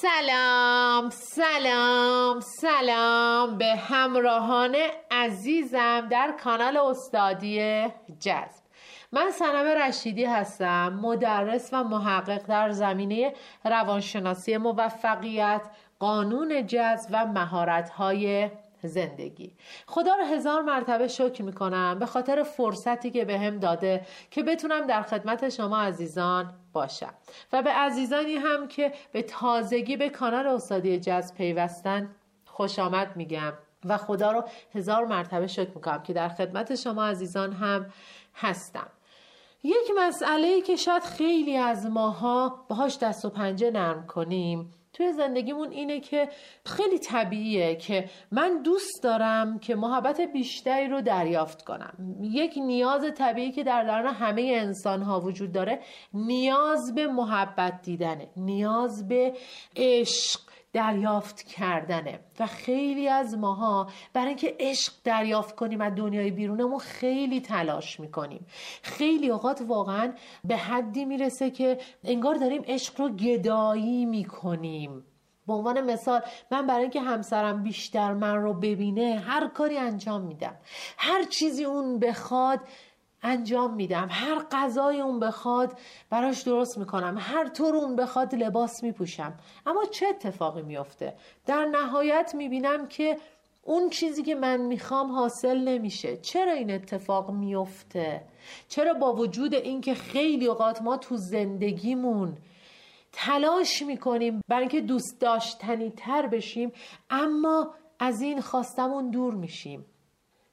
سلام سلام سلام به همراهان عزیزم در کانال استادی جذب. من سنم رشیدی هستم مدرس و محقق در زمینه روانشناسی موفقیت قانون جذب و مهارت‌های زندگی. خدا رو هزار مرتبه شکر می‌کنم به خاطر فرصتی که به هم داده که بتونم در خدمت شما عزیزان باشم. و به عزیزانی هم که به تازگی به کانال استادی جذب پیوستن خوش آمد میگم. و خدا رو هزار مرتبه شکر می‌کنم که در خدمت شما عزیزان هم هستم. یک مسئله که شاید خیلی از ماها باهاش دست و پنجه نرم کنیم توی زندگیمون اینه که خیلی طبیعیه که من دوست دارم که محبت بیشتری رو دریافت کنم. یک نیاز طبیعی که در درون همه انسان ها وجود داره نیاز به محبت دیدنه نیاز به عشق دریافت کردنه. و خیلی از ماها برای اینکه عشق دریافت کنیم از دنیای بیرونمون خیلی تلاش می‌کنیم. خیلی اوقات واقعا به حدی می‌رسه که انگار داریم عشق رو گدایی می‌کنیم. به عنوان مثال من برای اینکه همسرم بیشتر من رو ببینه هر کاری انجام میدم. هر چیزی اون بخواد انجام میدم. هر غذای اون بخواد براش درست می‌کنم. هر طور اون بخواد لباس میپوشم. اما چه اتفاقی میافته؟ در نهایت می‌بینم که اون چیزی که من می‌خوام حاصل نمیشه. چرا این اتفاق میفته چرا با وجود اینکه خیلی اوقات ما تو زندگیمون تلاش می‌کنیم برای اینکه دوست داشتنی تر بشیم اما از این خواستمون دور میشیم.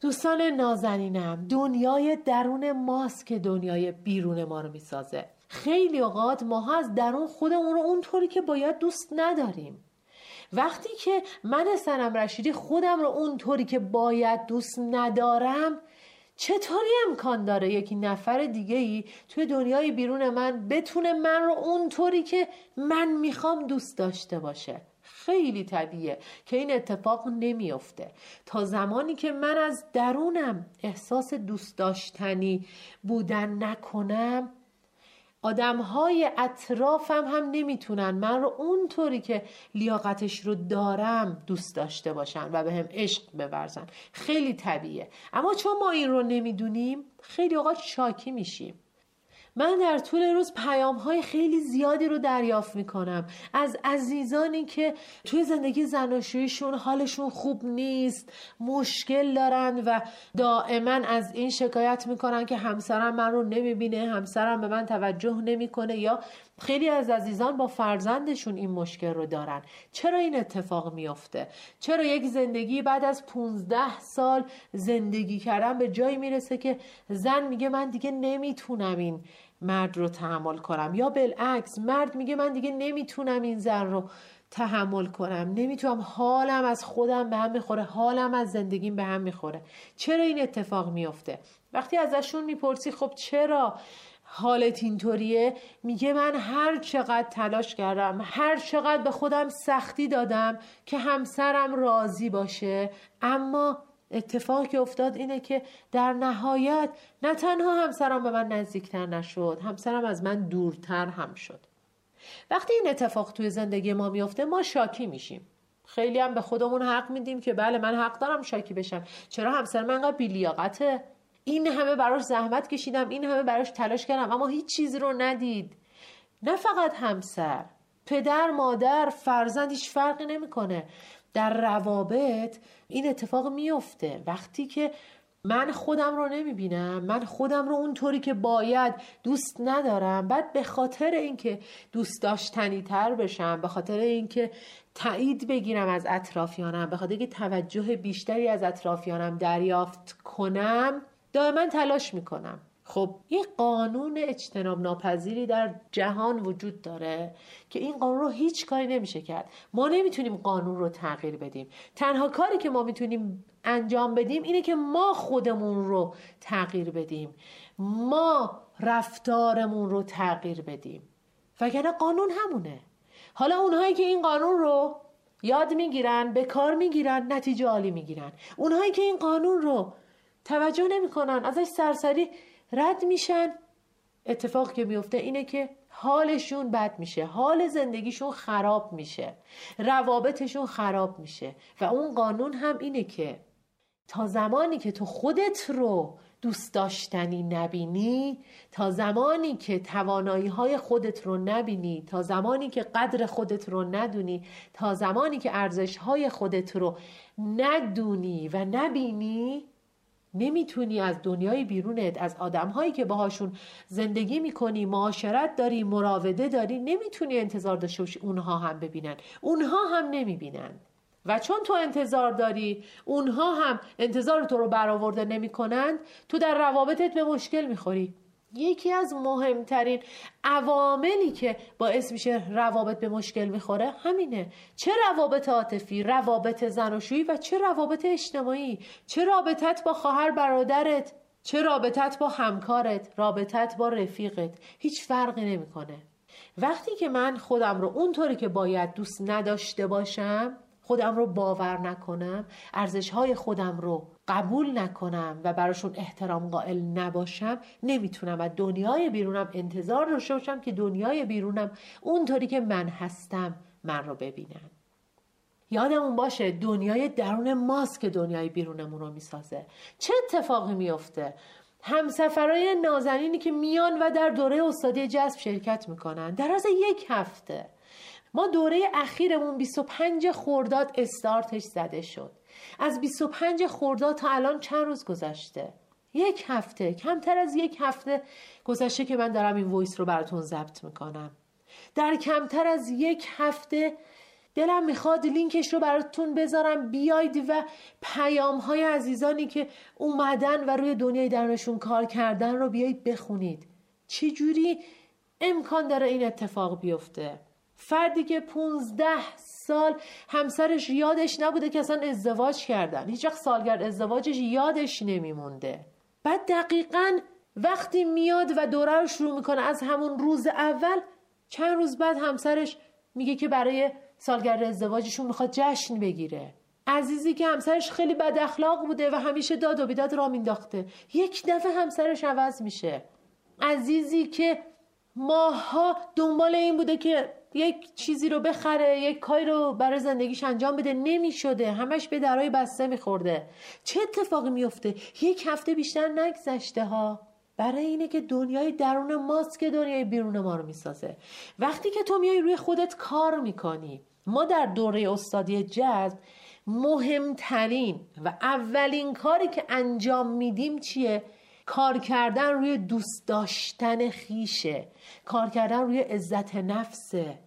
دوستان نازنینم دنیای درون ماست که دنیای بیرون ما رو می‌سازه. خیلی اوقات ماها از درون خودمون رو اونطوری که باید دوست نداریم. وقتی که من سنم رشیدی خودم رو اونطوری که باید دوست ندارم چطوری امکان داره یکی نفر دیگه ای توی دنیای بیرون من بتونه من رو اونطوری که من می‌خوام دوست داشته باشه؟ خیلی طبیعه که این اتفاق نمیافته. تا زمانی که من از درونم احساس دوست داشتنی بودن نکنم آدم های اطرافم هم نمی‌تونن من رو اونطوری که لیاقتش رو دارم دوست داشته باشن و به هم عشق بورزن. خیلی طبیعه اما چون ما این رو نمی‌دونیم خیلی اوقات شاکی میشیم. من در طول روز پیام های خیلی زیادی رو دریافت می‌کنم. از عزیزانی که توی زندگی زناشویشون حالشون خوب نیست مشکل دارن و دائما از این شکایت می‌کنن که همسرم من رو نمی‌بینه همسرم به من توجه نمی‌کنه یا خیلی از عزیزان با فرزندشون این مشکل رو دارن. چرا این اتفاق میافته؟ چرا یک زندگی بعد از 15 سال زندگی کردن به جایی می‌رسه که زن میگه من دیگه نمی‌تونم این مرد رو تحمل کنم؟ یا بالعکس مرد میگه من دیگه نمی‌تونم این زن رو تحمل کنم. نمی‌تونم حالم از خودم به هم می‌خوره حالم از زندگیم به هم می‌خوره. چرا این اتفاق میفته وقتی ازشون می‌پرسی خب چرا حالت اینطوریه؟ میگه من هر چقدر تلاش کردم هر چقدر به خودم سختی دادم که همسرم راضی باشه. اما اتفاقی که افتاد اینه که در نهایت نه تنها همسرم به من نزدیکتر نشد همسرم از من دورتر هم شد. وقتی این اتفاق توی زندگی ما میفته ما شاکی میشیم. خیلی هم به خودمون حق میدیم که بله من حق دارم شاکی بشم. چرا همسر من انقدر بیلیاقته؟ این همه براش زحمت کشیدم این همه براش تلاش کردم اما هیچ چیزی رو ندید. نه فقط همسر پدر مادر فرزند هیچ فرقی نمی‌کنه. در روابط این اتفاق میفته وقتی که من خودم رو نمی‌بینم من خودم رو اونطوری که باید دوست ندارم بعد به خاطر اینکه دوست داشتنی تر بشم به خاطر اینکه تایید بگیرم از اطرافیانم به خاطر اینکه توجه بیشتری از اطرافیانم دریافت کنم دائما تلاش می‌کنم. خب یه قانون اجتناب ناپذیری در جهان وجود داره که این قانون رو هیچ کاری نمیشه کرد. ما نمی‌تونیم قانون رو تغییر بدیم. تنها کاری که ما می‌تونیم انجام بدیم اینه که ما خودمون رو تغییر بدیم. ما رفتارمون رو تغییر بدیم. وگرنه قانون همونه. حالا اونهایی که این قانون رو یاد می‌گیرن به کار می‌گیرن نتیجه عالی می‌گیرن. اونهایی که این قانون رو توجه نمی‌کنن. ازش سرسری رد میشن. اتفاقی که میفته اینه که حالشون بد میشه. حال زندگیشون خراب میشه. روابطشون خراب میشه. و اون قانون هم اینه که تا زمانی که تو خودت رو دوست داشتنی نبینی تا زمانی که توانایی های خودت رو نبینی تا زمانی که قدر خودت رو ندونی تا زمانی که ارزش های خودت رو ندونی و نبینی نمی‌تونی از دنیای بیرونت از آدمهایی که باهاشون زندگی می‌کنی معاشرت داری مراوده داری نمی‌تونی انتظار داشته باشی اونها هم ببینن. اونها هم نمی‌بینن. و چون تو انتظار داری اونها هم انتظار تو رو برآورده نمی‌کنند تو در روابطت به مشکل می‌خوری. یکی از مهمترین عواملی که باعث میشه روابط به مشکل می‌خوره همینه. چه روابط عاطفی روابط زناشویی و چه روابط اجتماعی؟ چه رابطت با خواهر برادرت؟ چه رابطت با همکارت؟ رابطت با رفیقت؟ هیچ فرقی نمی‌کنه. وقتی که من خودم رو اونطوری که باید دوست نداشته باشم خودم رو باور نکنم ارزش های خودم رو قبول نکنم و براشون احترام قائل نباشم نمی‌تونم از دنیای بیرونم انتظار داشته باشم که دنیای بیرونم اونطوری که من هستم من رو ببینن. یادمون باشه دنیای درون ماست که دنیای بیرونمون رو می‌سازه. چه اتفاقی میفته همسفرهای نازنینی که میان و در دوره استادی جذب شرکت می‌کنن. در از یک هفته ما دوره اخیرمون 25 خورداد استارتش زده شد. از 25 خورداد تا الان چند روز گذشته؟ یک هفته کمتر از یک هفته گذشته که من دارم این ویس رو براتون ضبط می‌کنم. در کمتر از یک هفته دلم می‌خواد لینکش رو براتون بذارم. بیاید و پیام های عزیزانی که اومدن و روی دنیای درونشون کار کردن رو بیایید بخونید. چجوری امکان داره این اتفاق بیفته؟ فردی که 15 سال همسرش یادش نبوده که اصلا ازدواج کردن. هیچ وقت سالگرد ازدواجش یادش نمیمونده. بعد دقیقا وقتی میاد و دوره رو شروع می‌کنه از همون روز اول چند روز بعد همسرش میگه که برای سالگرد ازدواجشون می‌خواد جشن بگیره. عزیزی که همسرش خیلی بد اخلاق بوده و همیشه داد و بیداد را مینداخته یک دفعه همسرش عوض میشه. عزیزی که ماها دنبال این بوده که یک چیزی رو بخره یک کاری رو برای زندگیش انجام بده. نمی‌شده. همش به درای بسته میخورده. چه اتفاقی میفته یک هفته بیشتر نگذشته ها. برای اینه که دنیای درون ماست که دنیای بیرون ما رو می‌سازه. وقتی که تو میای روی خودت کار می‌کنی. ما در دوره استادی جذب مهمترین و اولین کاری که انجام میدیم چیه؟ کار کردن روی دوست داشتن خیشه کار کردن روی عزت نفسه.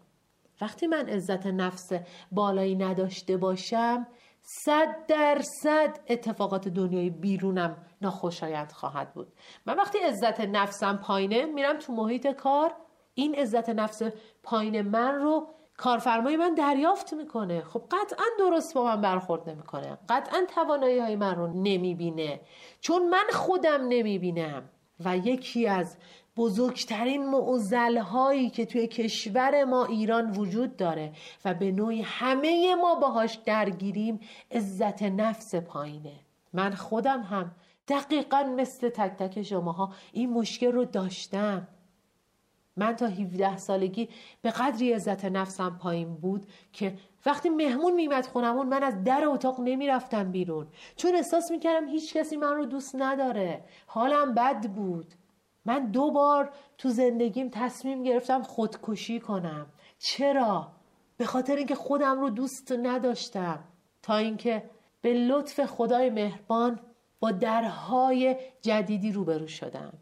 وقتی من عزت نفس بالایی نداشته باشم صد درصد اتفاقات دنیای بیرونم ناخوشایند خواهد بود. من وقتی عزت نفسم پایینه میرم تو محیط کار این عزت نفس پایین من رو کارفرمای من دریافت می‌کنه. خب قطعا درست با من برخورد نمی‌کنه. قطعا توانایی های من رو نمی‌بینه. چون من خودم نمی‌بینم. و یکی از بزرگترین معزل هایی که توی کشور ما ایران وجود داره و به نوعی همه ما باهاش درگیریم عزت نفس پایینه. من خودم هم دقیقا مثل تک تک شماها این مشکل رو داشتم. من تا 17 سالگی به قدری عزت نفسم پایین بود که وقتی مهمون میمد خونمون من از در اتاق نمی‌رفتم بیرون. چون احساس می‌کردم هیچ کسی من رو دوست نداره. حالم بد بود. من دو بار تو زندگیم تصمیم گرفتم خودکشی کنم. چرا؟ به خاطر اینکه خودم رو دوست نداشتم. تا اینکه به لطف خدای مهربان با درهای جدیدی روبرو شدم.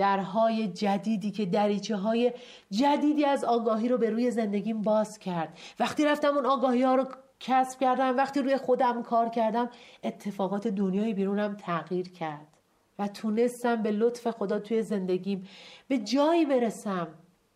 درهای جدیدی که دریچه های جدیدی از آگاهی رو به روی زندگیم باز کرد. وقتی رفتم اون آگاهی ها رو کسب کردم وقتی روی خودم کار کردم اتفاقات دنیای بیرونم تغییر کرد و تونستم به لطف خدا توی زندگیم به جایی برسم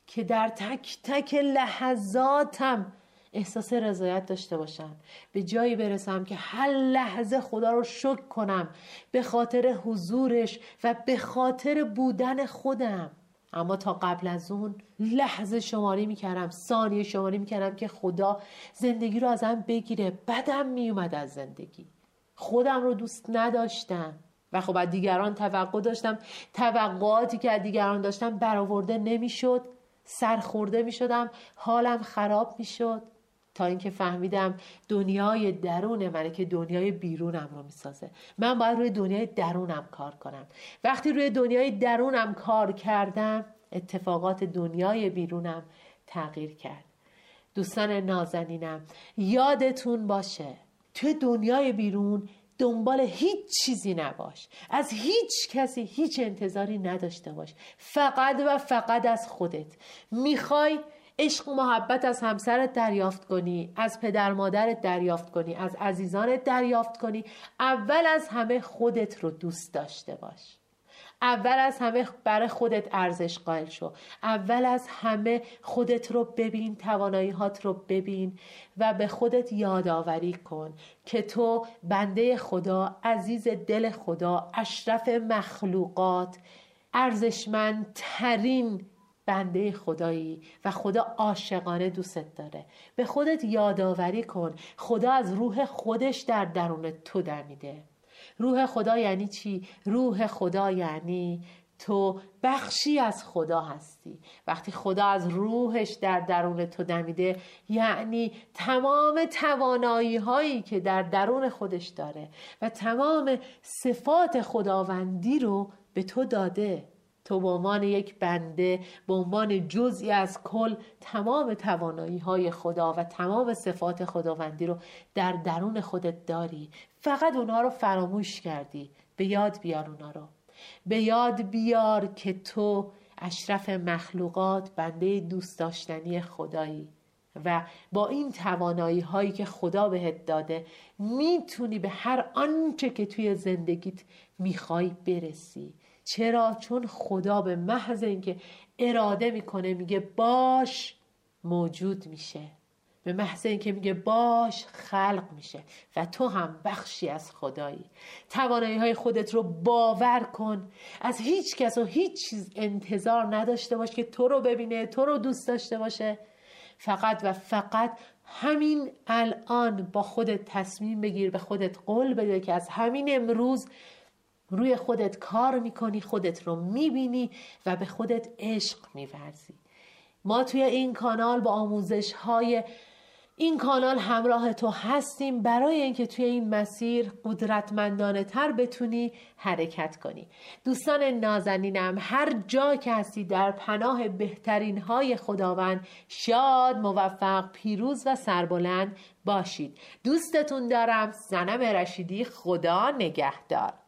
که در تک تک لحظاتم احساس رضایت داشته باشم. به جایی برسم که هر لحظه خدا رو شکر کنم. به خاطر حضورش و به خاطر بودن خودم. اما تا قبل از اون لحظه شماری می‌کردم ثانیه شماری می‌کردم که خدا زندگی رو ازم بگیره. بدم میومد از زندگی. خودم رو دوست نداشتم. و خب از دیگران توقع داشتم. توقعاتی که از دیگران داشتم برآورده نمی‌شد. سرخورده می شدم حالم خراب می شد تا اینکه فهمیدم دنیای درون منه که دنیای بیرونم رو می‌سازه. من باید روی دنیای درونم کار کنم. وقتی روی دنیای درونم کار کردم اتفاقات دنیای بیرونم تغییر کرد. دوستان نازنینم یادتون باشه توی دنیای بیرون دنبال هیچ چیزی نباش. از هیچ کسی هیچ انتظاری نداشته باش. فقط و فقط از خودت. می‌خوای عشق و محبت از همسرت دریافت کنی از پدر مادرت دریافت کنی از عزیزانت دریافت کنی. اول از همه خودت رو دوست داشته باش. اول از همه برای خودت ارزش قائل شو. اول از همه خودت رو ببین توانایی هات رو ببین و به خودت یادآوری کن که تو بنده خدا عزیز دل خدا اشرف مخلوقات ارزشمندترین بنده خدایی و خدا عاشقانه دوستت داره. به خودت یادآوری کن. خدا از روح خودش در درون تو دمیده روح خدا یعنی چی؟ روح خدا یعنی تو بخشی از خدا هستی. وقتی خدا از روحش در درون تو دمیده یعنی تمام توانایی هایی که در درون خودش داره و تمام صفات خداوندی رو به تو داده. تو به عنوان یک بنده به عنوان جزئی از کل تمام توانایی های خدا و تمام صفات خداوندی رو در درون خودت داری. فقط اونها رو فراموش کردی. به یاد بیار اونها رو. به یاد بیار که تو اشرف مخلوقات بنده دوست داشتنی خدایی. و با این توانایی هایی که خدا بهت داده می‌تونی به هر آنچه که توی زندگیت می‌خوای برسی. چرا؟ چون خدا به محض اینکه اراده می‌کنه میگه باش موجود میشه. به محض اینکه میگه باش خلق میشه. و تو هم بخشی از خدایی. توانایی های خودت رو باور کن. از هیچ کس و هیچ چیز انتظار نداشته باش که تو رو ببینه تو رو دوست داشته باشه. فقط و فقط همین الان با خودت تصمیم بگیر به خودت قول بده که از همین امروز روی خودت کار می‌کنی خودت رو می‌بینی و به خودت عشق میورزی. ما توی این کانال با آموزش های این کانال همراه تو هستیم برای اینکه توی این مسیر قدرتمندانه تر بتونی حرکت کنی. دوستان نازنینم هر جا که هستی در پناه بهترین های خداوند شاد موفق پیروز و سربلند باشید. دوستتون دارم زنم رشیدی خدا نگهدار.